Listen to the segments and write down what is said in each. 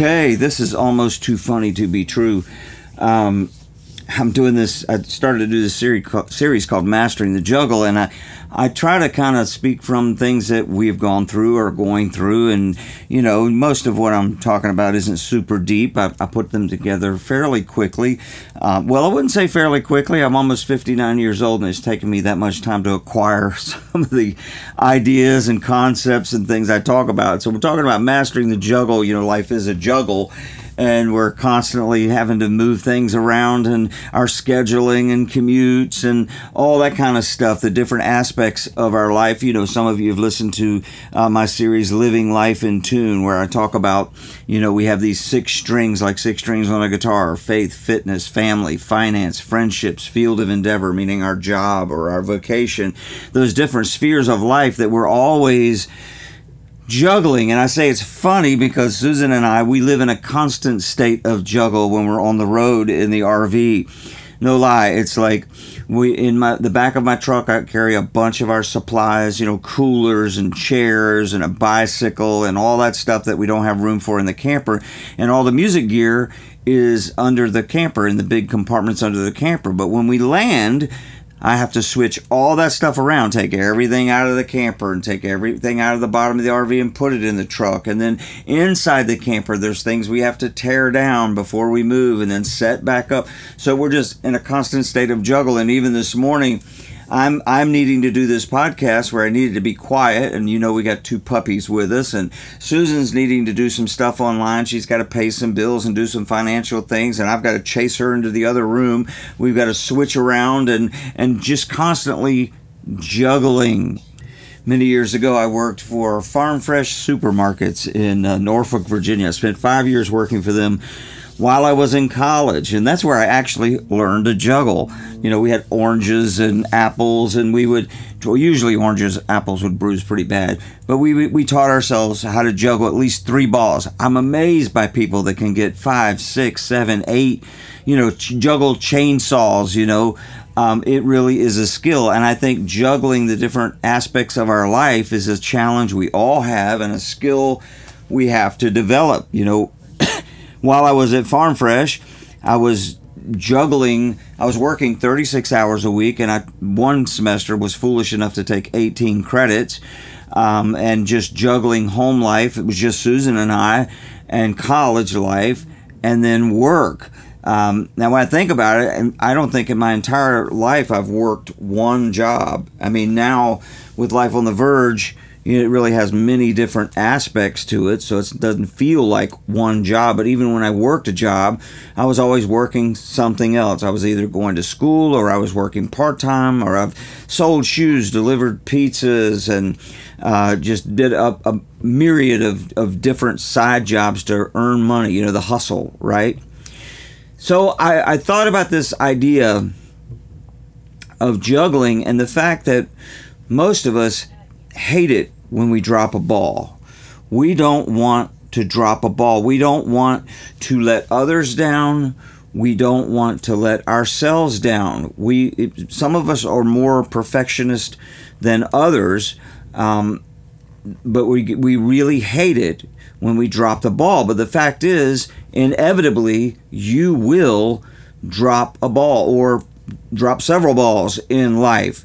Okay, this is almost too funny to be true. Um, I'm doing this. I started to do this series series called Mastering the Juggle, and I I try to kind of speak from things that we've gone through or going through, and you know, most of what I'm talking about isn't super deep. I, I put them together fairly quickly. Uh, well, I wouldn't say fairly quickly. I'm almost 59 years old, and it's taken me that much time to acquire some of the ideas and concepts and things I talk about. So we're talking about mastering the juggle. You know, life is a juggle and we're constantly having to move things around and our scheduling and commutes and all that kind of stuff, the different aspects of our life. You know, some of you have listened to uh, my series Living Life in Tune, where I talk about, you know, we have these six strings, like six strings on a guitar faith, fitness, family, finance, friendships, field of endeavor, meaning our job or our vocation, those different spheres of life that we're always juggling. And I say it's funny because Susan and I, we live in a constant state of juggle when we're on the road in the RV. No lie, it's like we in my the back of my truck I carry a bunch of our supplies, you know, coolers and chairs and a bicycle and all that stuff that we don't have room for in the camper. And all the music gear is under the camper in the big compartments under the camper. But when we land, I have to switch all that stuff around, take everything out of the camper and take everything out of the bottom of the RV and put it in the truck. And then inside the camper, there's things we have to tear down before we move and then set back up. So we're just in a constant state of juggle. And even this morning, I'm I'm needing to do this podcast where I needed to be quiet, and you know we got two puppies with us, and Susan's needing to do some stuff online. She's got to pay some bills and do some financial things, and I've got to chase her into the other room. We've got to switch around and and just constantly juggling. Many years ago, I worked for Farm Fresh Supermarkets in uh, Norfolk, Virginia. I spent five years working for them while I was in college. And that's where I actually learned to juggle. You know, we had oranges and apples, and we would, well, usually oranges, apples would bruise pretty bad, but we, we taught ourselves how to juggle at least three balls. I'm amazed by people that can get five, six, seven, eight, you know, juggle chainsaws, you know. Um, it really is a skill. And I think juggling the different aspects of our life is a challenge we all have and a skill we have to develop. You know, while I was at Farm Fresh, I was juggling. I was working 36 hours a week, and I one semester was foolish enough to take 18 credits, um, and just juggling home life. It was just Susan and I, and college life, and then work. Um, now, when I think about it, and I don't think in my entire life I've worked one job. I mean, now with Life on the Verge it really has many different aspects to it, so it doesn't feel like one job. But even when I worked a job, I was always working something else. I was either going to school or I was working part time, or I've sold shoes, delivered pizzas, and uh, just did a, a myriad of, of different side jobs to earn money. You know, the hustle, right? So I, I thought about this idea of juggling and the fact that most of us hate it when we drop a ball. We don't want to drop a ball. We don't want to let others down. We don't want to let ourselves down. We some of us are more perfectionist than others, um, but we we really hate it when we drop the ball. But the fact is, inevitably, you will drop a ball or drop several balls in life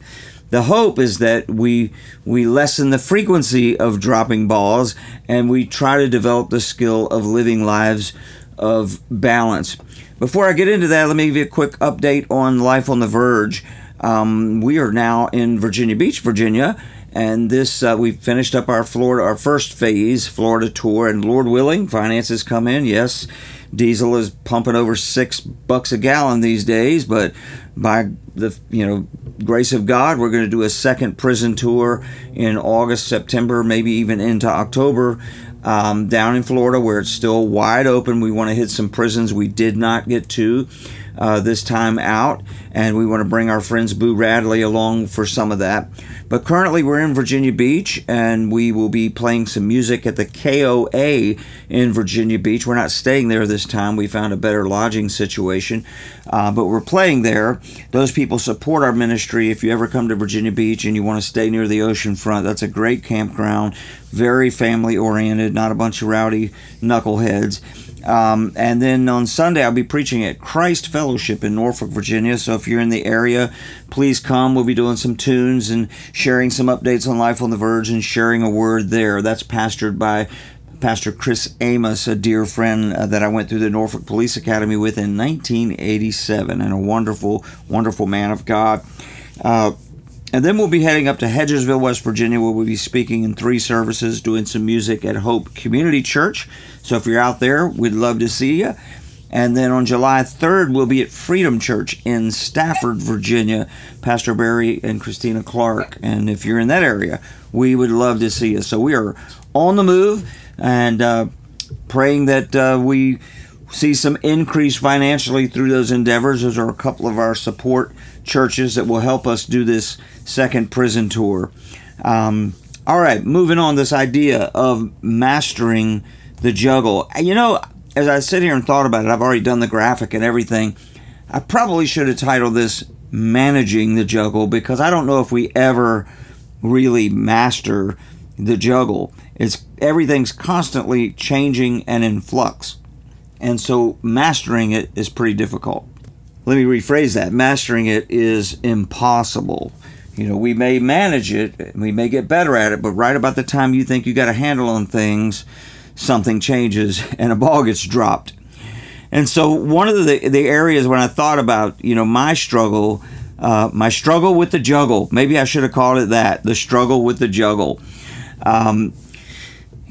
the hope is that we we lessen the frequency of dropping balls and we try to develop the skill of living lives of balance. Before I get into that, let me give you a quick update on Life on the Verge. Um, we are now in Virginia Beach, Virginia, and this uh, we finished up our Florida, our first phase Florida tour, and Lord willing, finances come in. Yes, diesel is pumping over six bucks a gallon these days, but by the you know grace of God, we're going to do a second prison tour in August, September, maybe even into October. Um, down in Florida, where it's still wide open, we want to hit some prisons we did not get to. uh, this time out, and we want to bring our friends Boo Radley along for some of that. But currently, we're in Virginia Beach, and we will be playing some music at the KOA in Virginia Beach. We're not staying there this time. We found a better lodging situation, uh, but we're playing there. Those people support our ministry. If you ever come to Virginia Beach and you want to stay near the ocean front, that's a great campground, very family oriented, not a bunch of rowdy knuckleheads. Um, and then on Sunday, I'll be preaching at Christ Fellowship in Norfolk, Virginia. So if you're in the area, please come. We'll be doing some tunes and sharing some updates on Life on the Verge and sharing a word there. That's pastored by Pastor Chris Amos, a dear friend uh, that I went through the Norfolk Police Academy with in 1987, and a wonderful, wonderful man of God. Uh, and then we'll be heading up to Hedgesville, West Virginia, where we'll be speaking in three services, doing some music at Hope Community Church. So if you're out there, we'd love to see you. And then on July 3rd, we'll be at Freedom Church in Stafford, Virginia, Pastor Barry and Christina Clark. And if you're in that area, we would love to see you. So we are on the move and uh, praying that uh, we see some increase financially through those endeavors. Those are a couple of our support churches that will help us do this second prison tour. Um, all right, moving on. This idea of mastering the juggle. You know, as I sit here and thought about it, I've already done the graphic and everything. I probably should have titled this "Managing the Juggle" because I don't know if we ever really master the juggle. It's everything's constantly changing and in flux. And so mastering it is pretty difficult. Let me rephrase that. Mastering it is impossible. You know, we may manage it, we may get better at it, but right about the time you think you got a handle on things, something changes and a ball gets dropped. And so one of the the areas when I thought about, you know, my struggle, uh, my struggle with the juggle, maybe I should have called it that, the struggle with the juggle, um,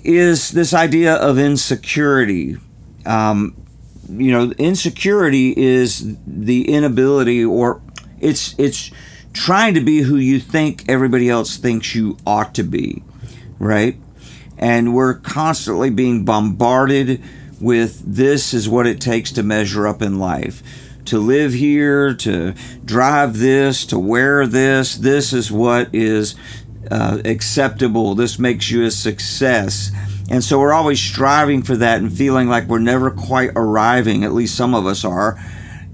is this idea of insecurity. Um, you know, insecurity is the inability, or it's it's trying to be who you think everybody else thinks you ought to be, right? And we're constantly being bombarded with this is what it takes to measure up in life. To live here, to drive this, to wear this, this is what is uh, acceptable. This makes you a success. And so we're always striving for that and feeling like we're never quite arriving. At least some of us are.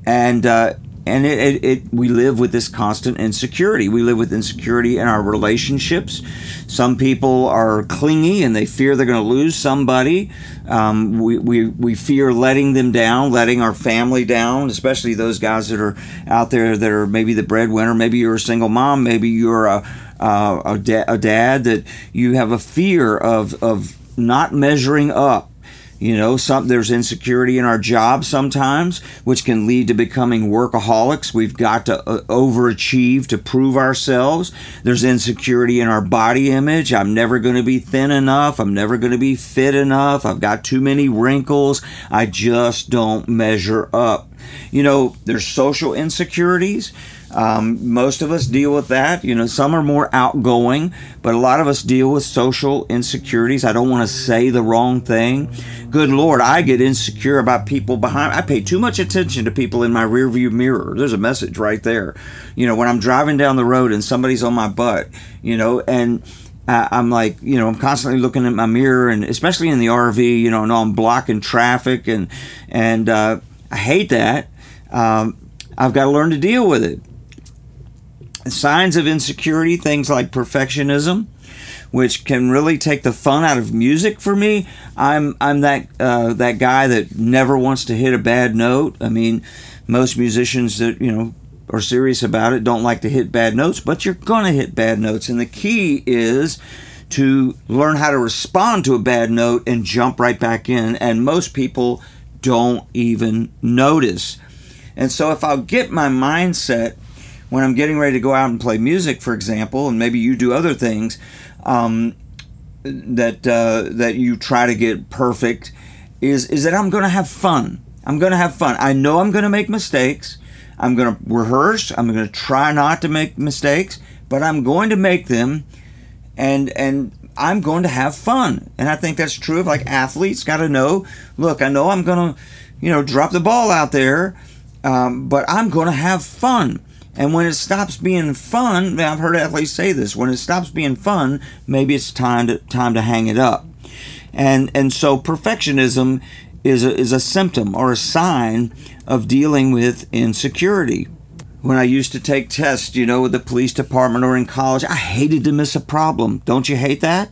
And uh, and it, it, it, we live with this constant insecurity. We live with insecurity in our relationships. Some people are clingy and they fear they're going to lose somebody. Um, we, we, we fear letting them down, letting our family down, especially those guys that are out there that are maybe the breadwinner. Maybe you're a single mom. Maybe you're a, a, a, da- a dad that you have a fear of, of not measuring up. You know, some there's insecurity in our job sometimes, which can lead to becoming workaholics. We've got to uh, overachieve to prove ourselves. There's insecurity in our body image. I'm never going to be thin enough. I'm never going to be fit enough. I've got too many wrinkles. I just don't measure up. You know, there's social insecurities. Um, most of us deal with that. You know, some are more outgoing, but a lot of us deal with social insecurities. I don't want to say the wrong thing. Good Lord, I get insecure about people behind. I pay too much attention to people in my rearview mirror. There's a message right there. You know, when I'm driving down the road and somebody's on my butt, you know, and I'm like, you know, I'm constantly looking at my mirror, and especially in the RV, you know, and I'm blocking traffic, and and uh, I hate that. Um, I've got to learn to deal with it signs of insecurity, things like perfectionism, which can really take the fun out of music for me. I'm I'm that uh, that guy that never wants to hit a bad note. I mean, most musicians that you know are serious about it don't like to hit bad notes, but you're gonna hit bad notes, and the key is to learn how to respond to a bad note and jump right back in. And most people don't even notice. And so if I'll get my mindset when I'm getting ready to go out and play music, for example, and maybe you do other things um, that uh, that you try to get perfect, is is that I'm going to have fun. I'm going to have fun. I know I'm going to make mistakes. I'm going to rehearse. I'm going to try not to make mistakes, but I'm going to make them, and and I'm going to have fun. And I think that's true of like athletes. Got to know. Look, I know I'm going to, you know, drop the ball out there um, but I'm going to have fun. And when it stops being fun, I've heard athletes say this. When it stops being fun, maybe it's time to time to hang it up. And and so perfectionism is a, is a symptom or a sign of dealing with insecurity. When I used to take tests, you know, with the police department or in college, I hated to miss a problem. Don't you hate that?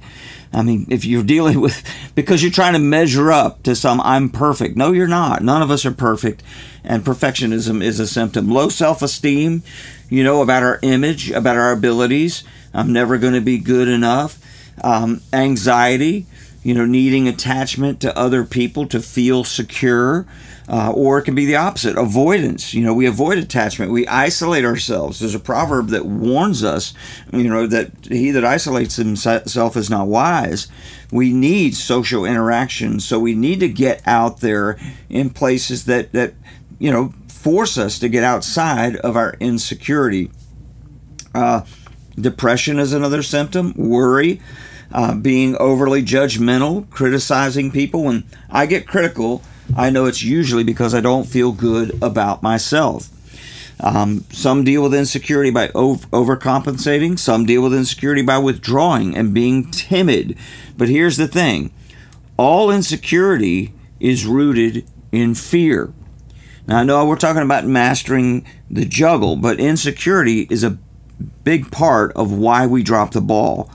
I mean, if you're dealing with, because you're trying to measure up to some, I'm perfect. No, you're not. None of us are perfect. And perfectionism is a symptom. Low self esteem, you know, about our image, about our abilities. I'm never going to be good enough. Um, anxiety, you know, needing attachment to other people to feel secure. Uh, or it can be the opposite avoidance. You know we avoid attachment. We isolate ourselves. There's a proverb that warns us you know that he that isolates himself is not wise. We need social interaction so we need to get out there in places that that you know force us to get outside of our insecurity. Uh, depression is another symptom. Worry uh, being overly judgmental criticizing people. When i get critical I know it's usually because I don't feel good about myself. Um, some deal with insecurity by over- overcompensating, some deal with insecurity by withdrawing and being timid. But here's the thing all insecurity is rooted in fear. Now, I know we're talking about mastering the juggle, but insecurity is a big part of why we drop the ball.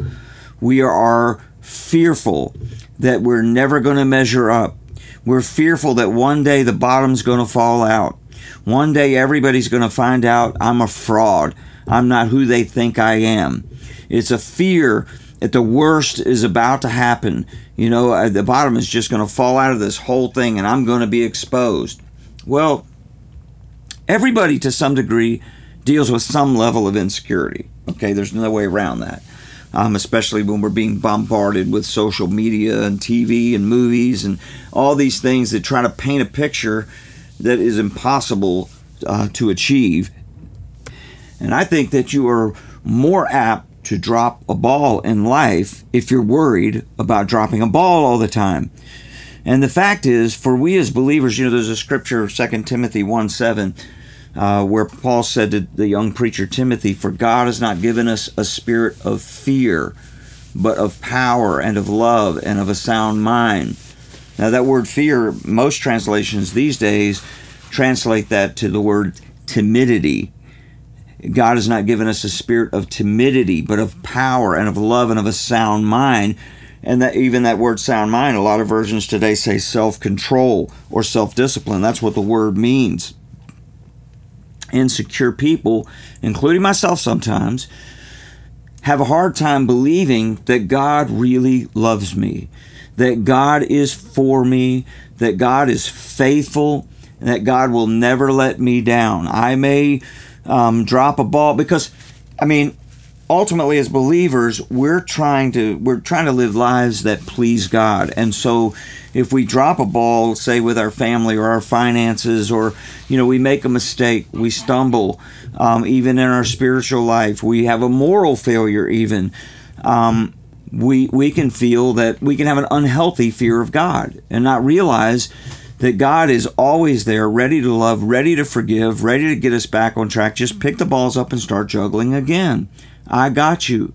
We are fearful that we're never going to measure up we're fearful that one day the bottom's going to fall out. One day everybody's going to find out I'm a fraud. I'm not who they think I am. It's a fear that the worst is about to happen. You know, uh, the bottom is just going to fall out of this whole thing and I'm going to be exposed. Well, everybody to some degree deals with some level of insecurity. Okay, there's no way around that um, especially when we're being bombarded with social media and TV and movies and all these things that try to paint a picture that is impossible uh, to achieve. And I think that you are more apt to drop a ball in life if you're worried about dropping a ball all the time. And the fact is, for we as believers, you know, there's a scripture, 2 Timothy 1 7 uh, where Paul said to the young preacher Timothy, For God has not given us a spirit of fear, but of power and of love and of a sound mind. Now, that word fear, most translations these days translate that to the word timidity. God has not given us a spirit of timidity, but of power and of love and of a sound mind. And that even that word sound mind, a lot of versions today say self control or self discipline. That's what the word means insecure people, including myself sometimes, have a hard time believing that God really loves me, that God is for me, that God is faithful, and that God will never let me down. I may um, drop a ball because, I mean, ultimately as believers we're trying to we're trying to live lives that please God and so if we drop a ball say with our family or our finances or you know we make a mistake we stumble um, even in our spiritual life we have a moral failure even um, we we can feel that we can have an unhealthy fear of God and not realize that God is always there, ready to love, ready to forgive, ready to get us back on track. Just pick the balls up and start juggling again. I got you.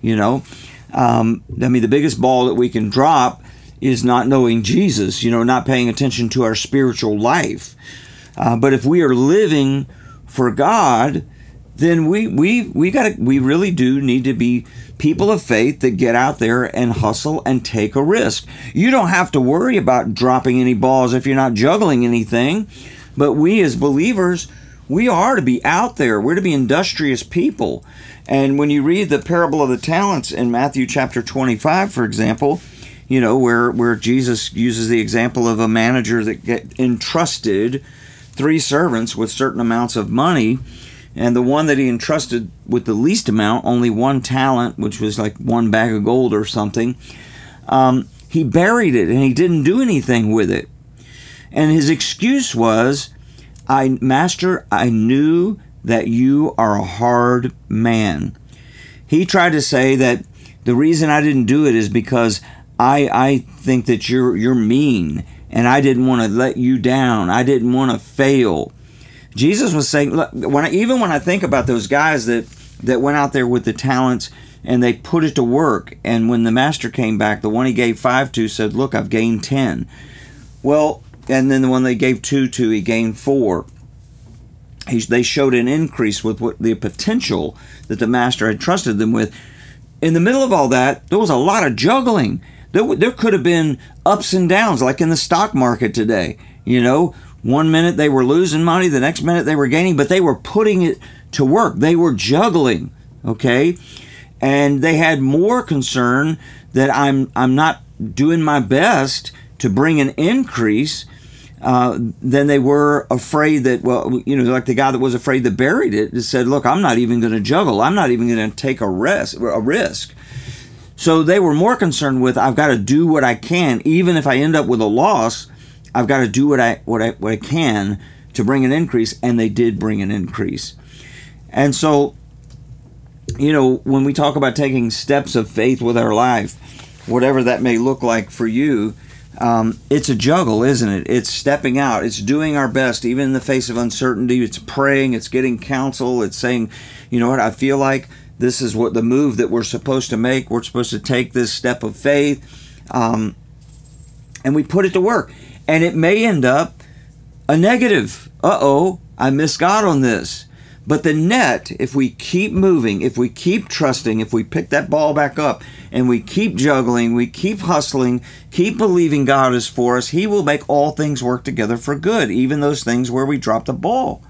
You know, um, I mean, the biggest ball that we can drop is not knowing Jesus, you know, not paying attention to our spiritual life. Uh, but if we are living for God, then we we we got we really do need to be people of faith that get out there and hustle and take a risk. You don't have to worry about dropping any balls if you're not juggling anything, but we as believers, we are to be out there. We're to be industrious people. And when you read the parable of the talents in Matthew chapter 25, for example, you know, where, where Jesus uses the example of a manager that get entrusted three servants with certain amounts of money, and the one that he entrusted with the least amount, only one talent, which was like one bag of gold or something, um, he buried it and he didn't do anything with it. And his excuse was, I, Master, I knew that you are a hard man. He tried to say that the reason I didn't do it is because I I think that you're you're mean and I didn't want to let you down. I didn't want to fail. Jesus was saying, look, when I, even when I think about those guys that that went out there with the talents and they put it to work, and when the master came back, the one he gave five to said, "Look, I've gained ten. Well, and then the one they gave two to, he gained four. He, they showed an increase with what the potential that the master had trusted them with. In the middle of all that, there was a lot of juggling. There, there could have been ups and downs, like in the stock market today. You know, one minute they were losing money, the next minute they were gaining, but they were putting it to work. They were juggling, okay? And they had more concern that I'm I'm not doing my best to bring an increase uh, than they were afraid that well you know like the guy that was afraid that buried it said look i'm not even going to juggle i'm not even going to take a risk a risk so they were more concerned with I've got to do what I can, even if I end up with a loss. I've got to do what I what I what I can to bring an increase, and they did bring an increase. And so, you know, when we talk about taking steps of faith with our life, whatever that may look like for you, um, it's a juggle, isn't it? It's stepping out. It's doing our best, even in the face of uncertainty. It's praying. It's getting counsel. It's saying, you know what, I feel like this is what the move that we're supposed to make. We're supposed to take this step of faith, um, and we put it to work. And it may end up a negative. Uh oh, I missed God on this. But the net, if we keep moving, if we keep trusting, if we pick that ball back up and we keep juggling, we keep hustling, keep believing God is for us, He will make all things work together for good, even those things where we drop the ball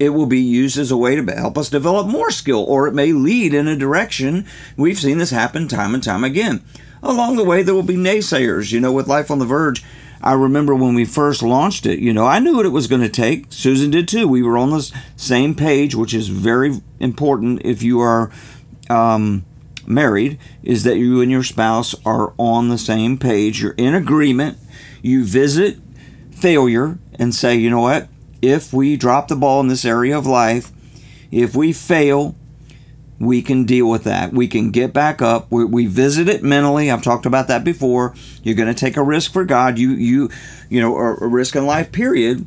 it will be used as a way to help us develop more skill, or it may lead in a direction. We've seen this happen time and time again. Along the way, there will be naysayers. You know, with Life on the Verge, I remember when we first launched it, you know, I knew what it was going to take. Susan did too. We were on the same page, which is very important if you are um, married, is that you and your spouse are on the same page. You're in agreement. You visit failure and say, you know what? If we drop the ball in this area of life, if we fail, we can deal with that. We can get back up. We, we visit it mentally. I've talked about that before. You're going to take a risk for God. You you you know a, a risk in life. Period.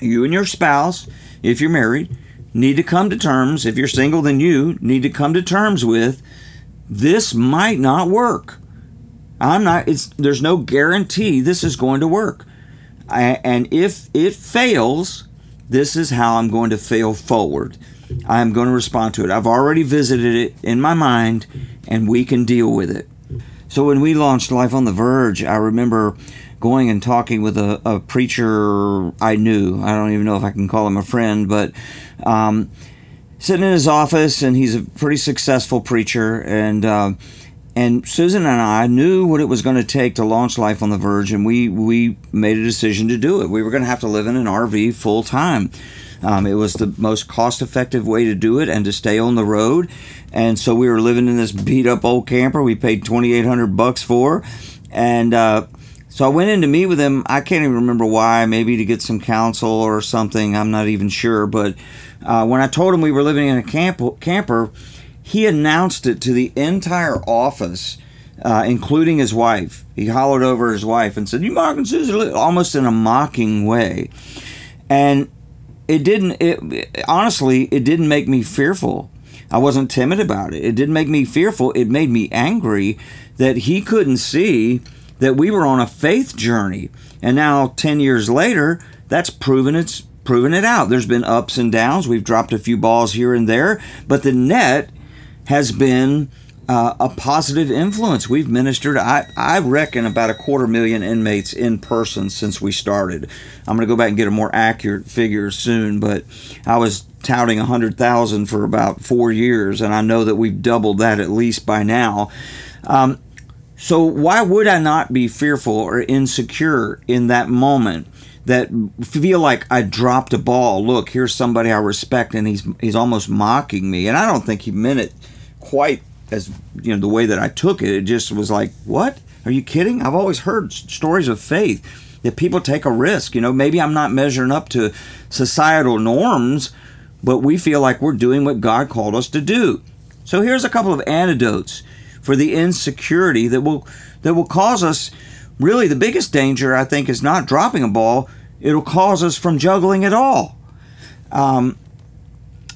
You and your spouse, if you're married, need to come to terms. If you're single, then you need to come to terms with this might not work. I'm not. It's there's no guarantee this is going to work. And if it fails, this is how I'm going to fail forward. I'm going to respond to it. I've already visited it in my mind, and we can deal with it. So when we launched Life on the Verge, I remember going and talking with a, a preacher I knew. I don't even know if I can call him a friend, but um, sitting in his office, and he's a pretty successful preacher, and uh, and Susan and I knew what it was going to take to launch Life on the Verge, and we we made a decision to do it. We were going to have to live in an RV full time. Um, it was the most cost effective way to do it and to stay on the road. And so we were living in this beat up old camper we paid 2800 bucks for. And uh, so I went in to meet with him. I can't even remember why, maybe to get some counsel or something. I'm not even sure. But uh, when I told him we were living in a camp- camper, he announced it to the entire office, uh, including his wife. He hollered over his wife and said, "You mocking Susan?" Almost in a mocking way, and it didn't. It, honestly, it didn't make me fearful. I wasn't timid about it. It didn't make me fearful. It made me angry that he couldn't see that we were on a faith journey. And now, 10 years later, that's proven it's proven it out. There's been ups and downs. We've dropped a few balls here and there, but the net has been uh, a positive influence. We've ministered, I, I reckon, about a quarter million inmates in person since we started. I'm going to go back and get a more accurate figure soon, but I was touting 100,000 for about four years, and I know that we've doubled that at least by now. Um, so, why would I not be fearful or insecure in that moment? That feel like I dropped a ball. Look, here's somebody I respect, and he's he's almost mocking me, and I don't think he meant it quite as you know the way that I took it. It just was like, what? Are you kidding? I've always heard stories of faith that people take a risk. You know, maybe I'm not measuring up to societal norms, but we feel like we're doing what God called us to do. So here's a couple of antidotes for the insecurity that will that will cause us really the biggest danger I think is not dropping a ball, it'll cause us from juggling at all. Um,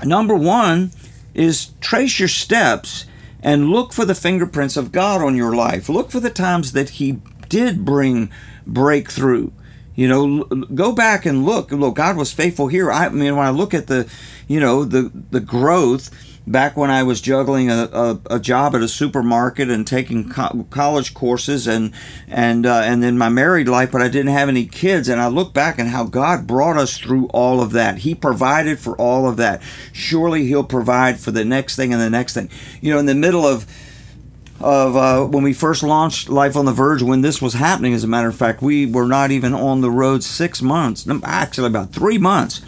number one is trace your steps and look for the fingerprints of God on your life. Look for the times that He did bring breakthrough. You know, go back and look. Look, God was faithful here. I mean, when I look at the, you know, the the growth back when I was juggling a, a, a job at a supermarket and taking co- college courses and and uh, and then my married life, but I didn't have any kids. And I look back and how God brought us through all of that. He provided for all of that. Surely He'll provide for the next thing and the next thing. You know, in the middle of of uh, when we first launched Life on the Verge, when this was happening, as a matter of fact, we were not even on the road six months, actually about three months,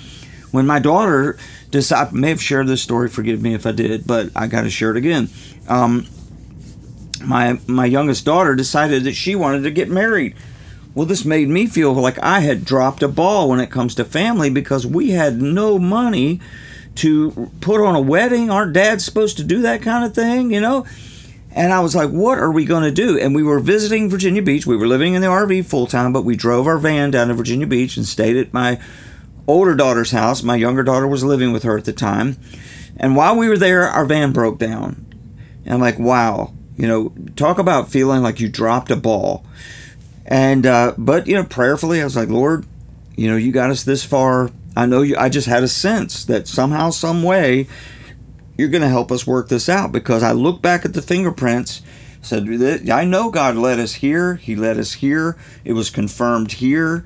when my daughter decided, may have shared this story, forgive me if I did, but I got to share it again. Um, my, my youngest daughter decided that she wanted to get married. Well, this made me feel like I had dropped a ball when it comes to family because we had no money to put on a wedding. Our dad's supposed to do that kind of thing, you know? And I was like, what are we going to do? And we were visiting Virginia Beach. We were living in the RV full time, but we drove our van down to Virginia Beach and stayed at my older daughter's house. My younger daughter was living with her at the time. And while we were there, our van broke down. And like, wow, you know, talk about feeling like you dropped a ball. And, uh, but, you know, prayerfully, I was like, Lord, you know, you got us this far. I know you, I just had a sense that somehow, some way, you're going to help us work this out because I look back at the fingerprints said I know God led us here he led us here it was confirmed here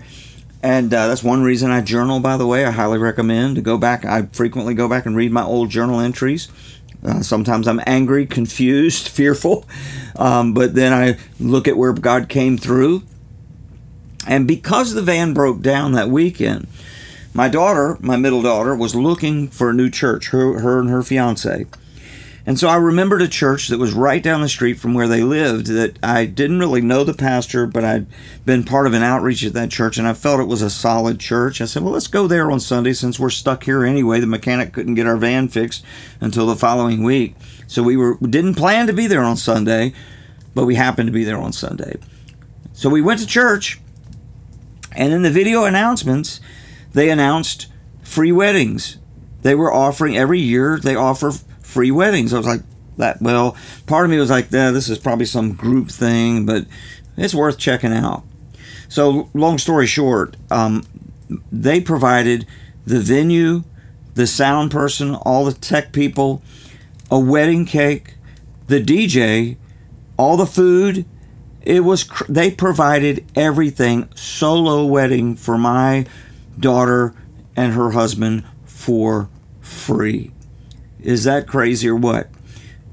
and uh, that's one reason I journal by the way. I highly recommend to go back. I frequently go back and read my old journal entries. Uh, sometimes I'm angry confused fearful. Um, but then I look at where God came through. And because the van broke down that weekend my daughter, my middle daughter, was looking for a new church, her, her and her fiance. And so I remembered a church that was right down the street from where they lived that I didn't really know the pastor, but I'd been part of an outreach at that church and I felt it was a solid church. I said, well, let's go there on Sunday since we're stuck here anyway. The mechanic couldn't get our van fixed until the following week. So we were we didn't plan to be there on Sunday, but we happened to be there on Sunday. So we went to church and in the video announcements, they announced free weddings. They were offering every year, they offer free weddings. I was like, that, well, part of me was like, yeah, this is probably some group thing, but it's worth checking out. So, long story short, um, they provided the venue, the sound person, all the tech people, a wedding cake, the DJ, all the food. It was they provided everything solo wedding for my daughter and her husband for free. Is that crazy or what?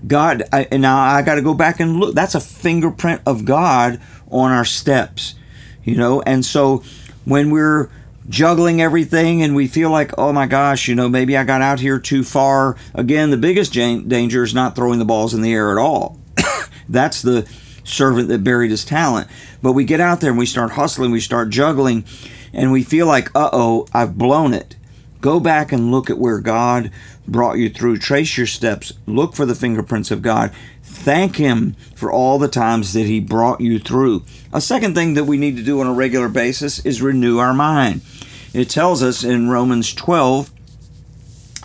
God, I, and now I got to go back and look. That's a fingerprint of God on our steps, you know. And so when we're juggling everything and we feel like, oh my gosh, you know, maybe I got out here too far. Again, the biggest danger is not throwing the balls in the air at all. That's the servant that buried his talent. But we get out there and we start hustling, we start juggling, and we feel like, uh oh, I've blown it. Go back and look at where God brought you through. Trace your steps. Look for the fingerprints of God. Thank Him for all the times that He brought you through. A second thing that we need to do on a regular basis is renew our mind. It tells us in Romans 12,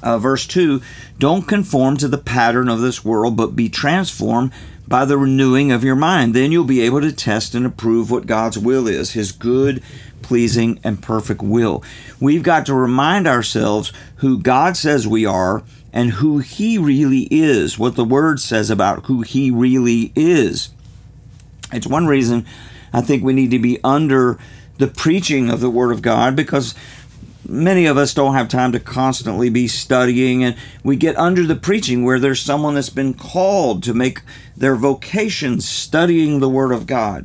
uh, verse 2 Don't conform to the pattern of this world, but be transformed by the renewing of your mind. Then you'll be able to test and approve what God's will is, His good, pleasing, and perfect will. We've got to remind ourselves who God says we are and who He really is, what the Word says about who He really is. It's one reason I think we need to be under the preaching of the Word of God because many of us don't have time to constantly be studying and we get under the preaching where there's someone that's been called to make their vocation studying the word of God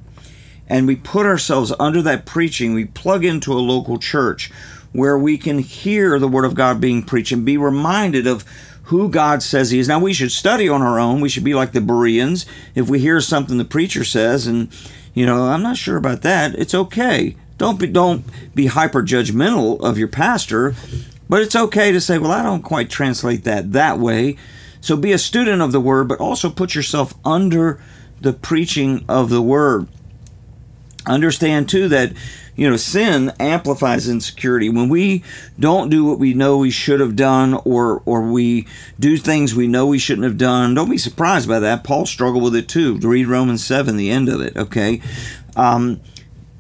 and we put ourselves under that preaching, we plug into a local church where we can hear the Word of God being preached and be reminded of who God says He is. Now, we should study on our own. We should be like the Bereans. If we hear something the preacher says and, you know, I'm not sure about that, it's okay. Don't be, don't be hyper judgmental of your pastor, but it's okay to say, well, I don't quite translate that that way. So be a student of the Word, but also put yourself under the preaching of the Word understand too that you know, sin amplifies insecurity. When we don't do what we know we should have done, or or we do things we know we shouldn't have done, don't be surprised by that. Paul struggled with it too. Read Romans seven, the end of it. Okay, um,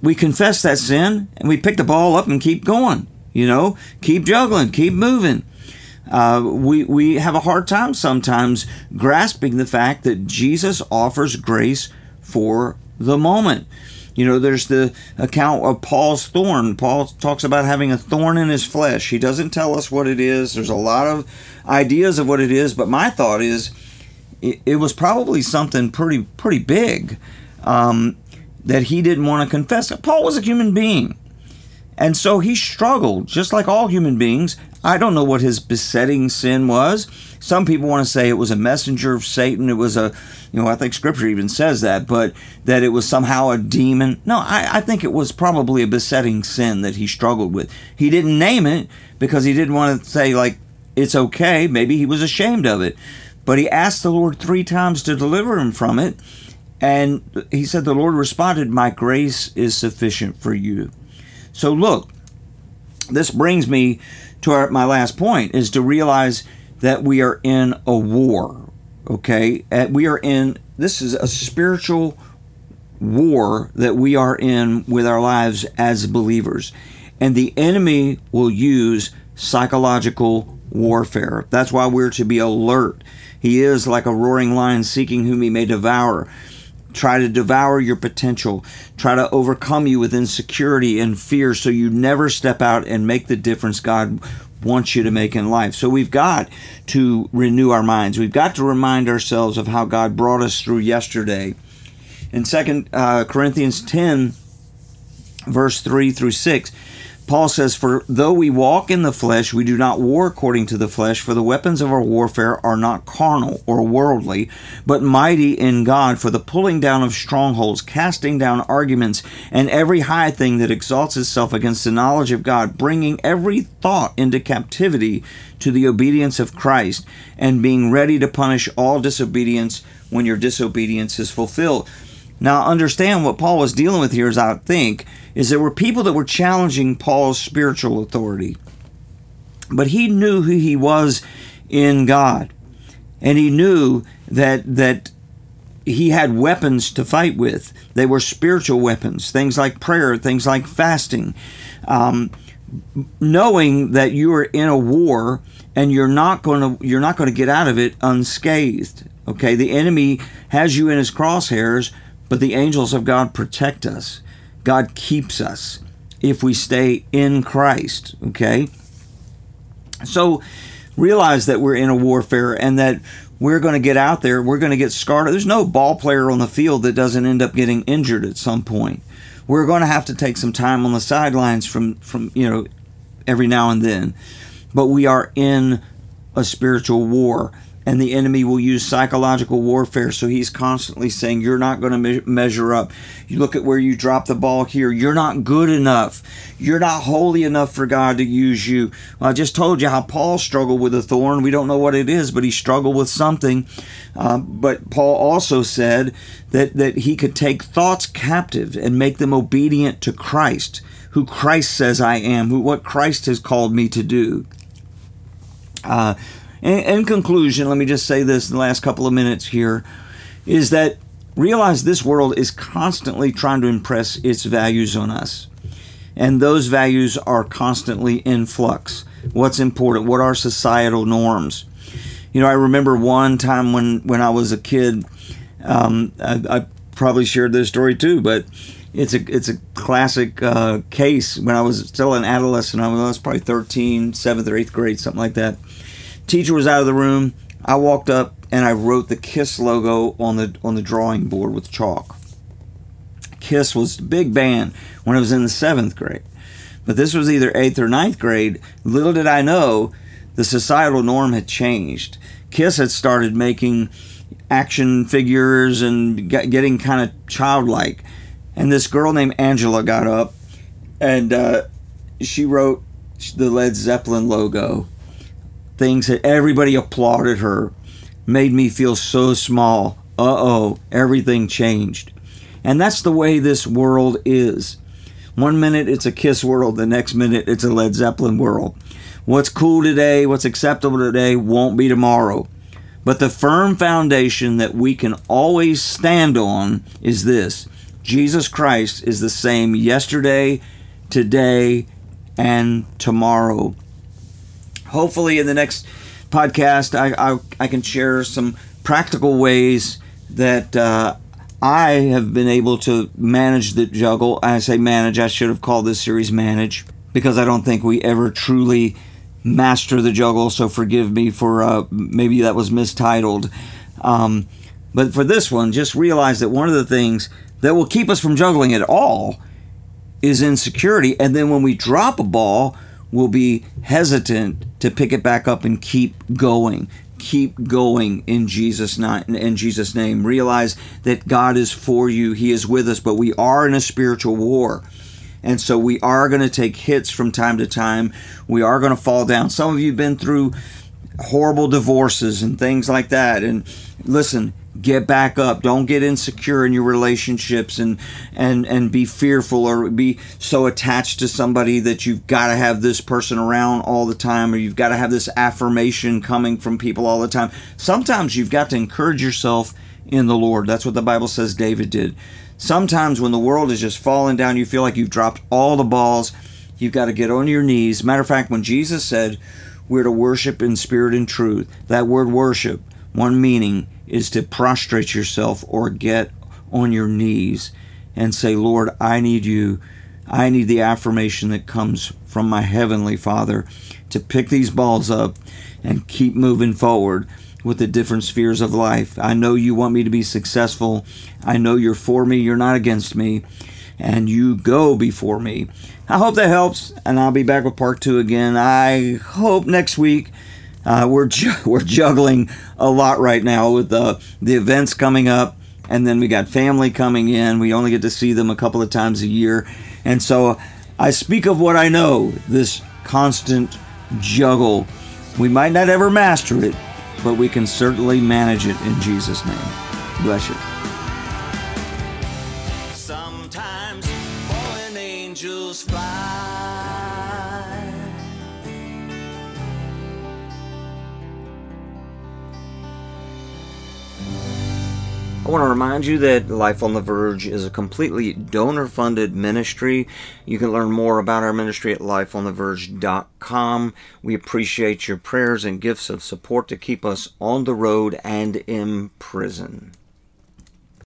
we confess that sin and we pick the ball up and keep going. You know, keep juggling, keep moving. Uh, we we have a hard time sometimes grasping the fact that Jesus offers grace for the moment. You know, there's the account of Paul's thorn. Paul talks about having a thorn in his flesh. He doesn't tell us what it is. There's a lot of ideas of what it is, but my thought is it, it was probably something pretty pretty big um, that he didn't want to confess. Paul was a human being. And so he struggled, just like all human beings. I don't know what his besetting sin was. Some people want to say it was a messenger of Satan. It was a, you know, I think scripture even says that, but that it was somehow a demon. No, I, I think it was probably a besetting sin that he struggled with. He didn't name it because he didn't want to say, like, it's okay. Maybe he was ashamed of it. But he asked the Lord three times to deliver him from it. And he said, The Lord responded, My grace is sufficient for you. So look, this brings me to our, my last point is to realize that we are in a war. Okay, we are in this is a spiritual war that we are in with our lives as believers, and the enemy will use psychological warfare. That's why we're to be alert. He is like a roaring lion seeking whom he may devour try to devour your potential, try to overcome you with insecurity and fear so you never step out and make the difference God wants you to make in life. So we've got to renew our minds. We've got to remind ourselves of how God brought us through yesterday. In 2 uh, Corinthians 10, verse 3 through 6, Paul says, For though we walk in the flesh, we do not war according to the flesh, for the weapons of our warfare are not carnal or worldly, but mighty in God for the pulling down of strongholds, casting down arguments, and every high thing that exalts itself against the knowledge of God, bringing every thought into captivity to the obedience of Christ, and being ready to punish all disobedience when your disobedience is fulfilled. Now, understand what Paul was dealing with here, as I think, is there were people that were challenging Paul's spiritual authority. But he knew who he was in God. And he knew that that he had weapons to fight with. They were spiritual weapons, things like prayer, things like fasting. Um, knowing that you are in a war and you're not going to you're not going to get out of it unscathed. Okay, the enemy has you in his crosshairs, but the angels of God protect us. God keeps us if we stay in Christ, okay? So realize that we're in a warfare and that we're going to get out there, we're going to get scarred. There's no ball player on the field that doesn't end up getting injured at some point. We're going to have to take some time on the sidelines from from, you know, every now and then. But we are in a spiritual war and the enemy will use psychological warfare. So he's constantly saying, You're not going to me- measure up. You look at where you drop the ball here. You're not good enough. You're not holy enough for God to use you. Well, I just told you how Paul struggled with a thorn. We don't know what it is, but he struggled with something. Uh, but Paul also said that, that he could take thoughts captive and make them obedient to Christ, who Christ says I am, who what Christ has called me to do. Uh, in, in conclusion, let me just say this in the last couple of minutes here is that realize this world is constantly trying to impress its values on us. And those values are constantly in flux. What's important? What are societal norms? You know, I remember one time when, when I was a kid, um, I, I, probably shared this story too, but it's a it's a classic uh, case. When I was still an adolescent, I was probably 13, seventh or eighth grade, something like that. Teacher was out of the room. I walked up and I wrote the Kiss logo on the on the drawing board with chalk. Kiss was a big band when I was in the seventh grade, but this was either eighth or ninth grade. Little did I know, the societal norm had changed. Kiss had started making action figures and getting kind of childlike. And this girl named Angela got up and uh, she wrote the Led Zeppelin logo things that everybody applauded her made me feel so small. Uh oh, everything changed. And that's the way this world is. One minute it's a Kiss world, the next minute it's a Led Zeppelin world. What's cool today, what's acceptable today, won't be tomorrow. But the firm foundation that we can always stand on is this Jesus Christ is the same yesterday, today, and tomorrow. Hopefully, in the next podcast, I, I, I can share some practical ways that uh, I have been able to manage the juggle. I say manage, I should have called this series Manage because I don't think we ever truly master the juggle. So forgive me for uh, maybe that was mistitled. Um, but for this one, just realize that one of the things that will keep us from juggling at all is insecurity. And then when we drop a ball, we'll be hesitant to pick it back up and keep going. Keep going in Jesus'. In Jesus' name, realize that God is for you. He is with us, but we are in a spiritual war. And so we are going to take hits from time to time. We are going to fall down. Some of you have been through horrible divorces and things like that. And listen, get back up. Don't get insecure in your relationships and and and be fearful or be so attached to somebody that you've got to have this person around all the time or you've got to have this affirmation coming from people all the time. Sometimes you've got to encourage yourself in the lord. That's what the bible says david did. Sometimes when the world is just falling down you feel like you've dropped all the balls. You've got to get on your knees. Matter of fact when jesus said we're to worship in spirit and truth that word worship one meaning is to prostrate yourself or get on your knees and say, Lord, I need you. I need the affirmation that comes from my Heavenly Father to pick these balls up and keep moving forward with the different spheres of life. I know you want me to be successful. I know you're for me, you're not against me, and you go before me. I hope that helps, and I'll be back with part two again. I hope next week uh, we're ju- we're juggling a lot right now with the the events coming up, and then we got family coming in. We only get to see them a couple of times a year, and so I speak of what I know. This constant juggle. We might not ever master it, but we can certainly manage it in Jesus' name. Bless you. I want to remind you that Life on the Verge is a completely donor funded ministry. You can learn more about our ministry at lifeontheverge.com. We appreciate your prayers and gifts of support to keep us on the road and in prison.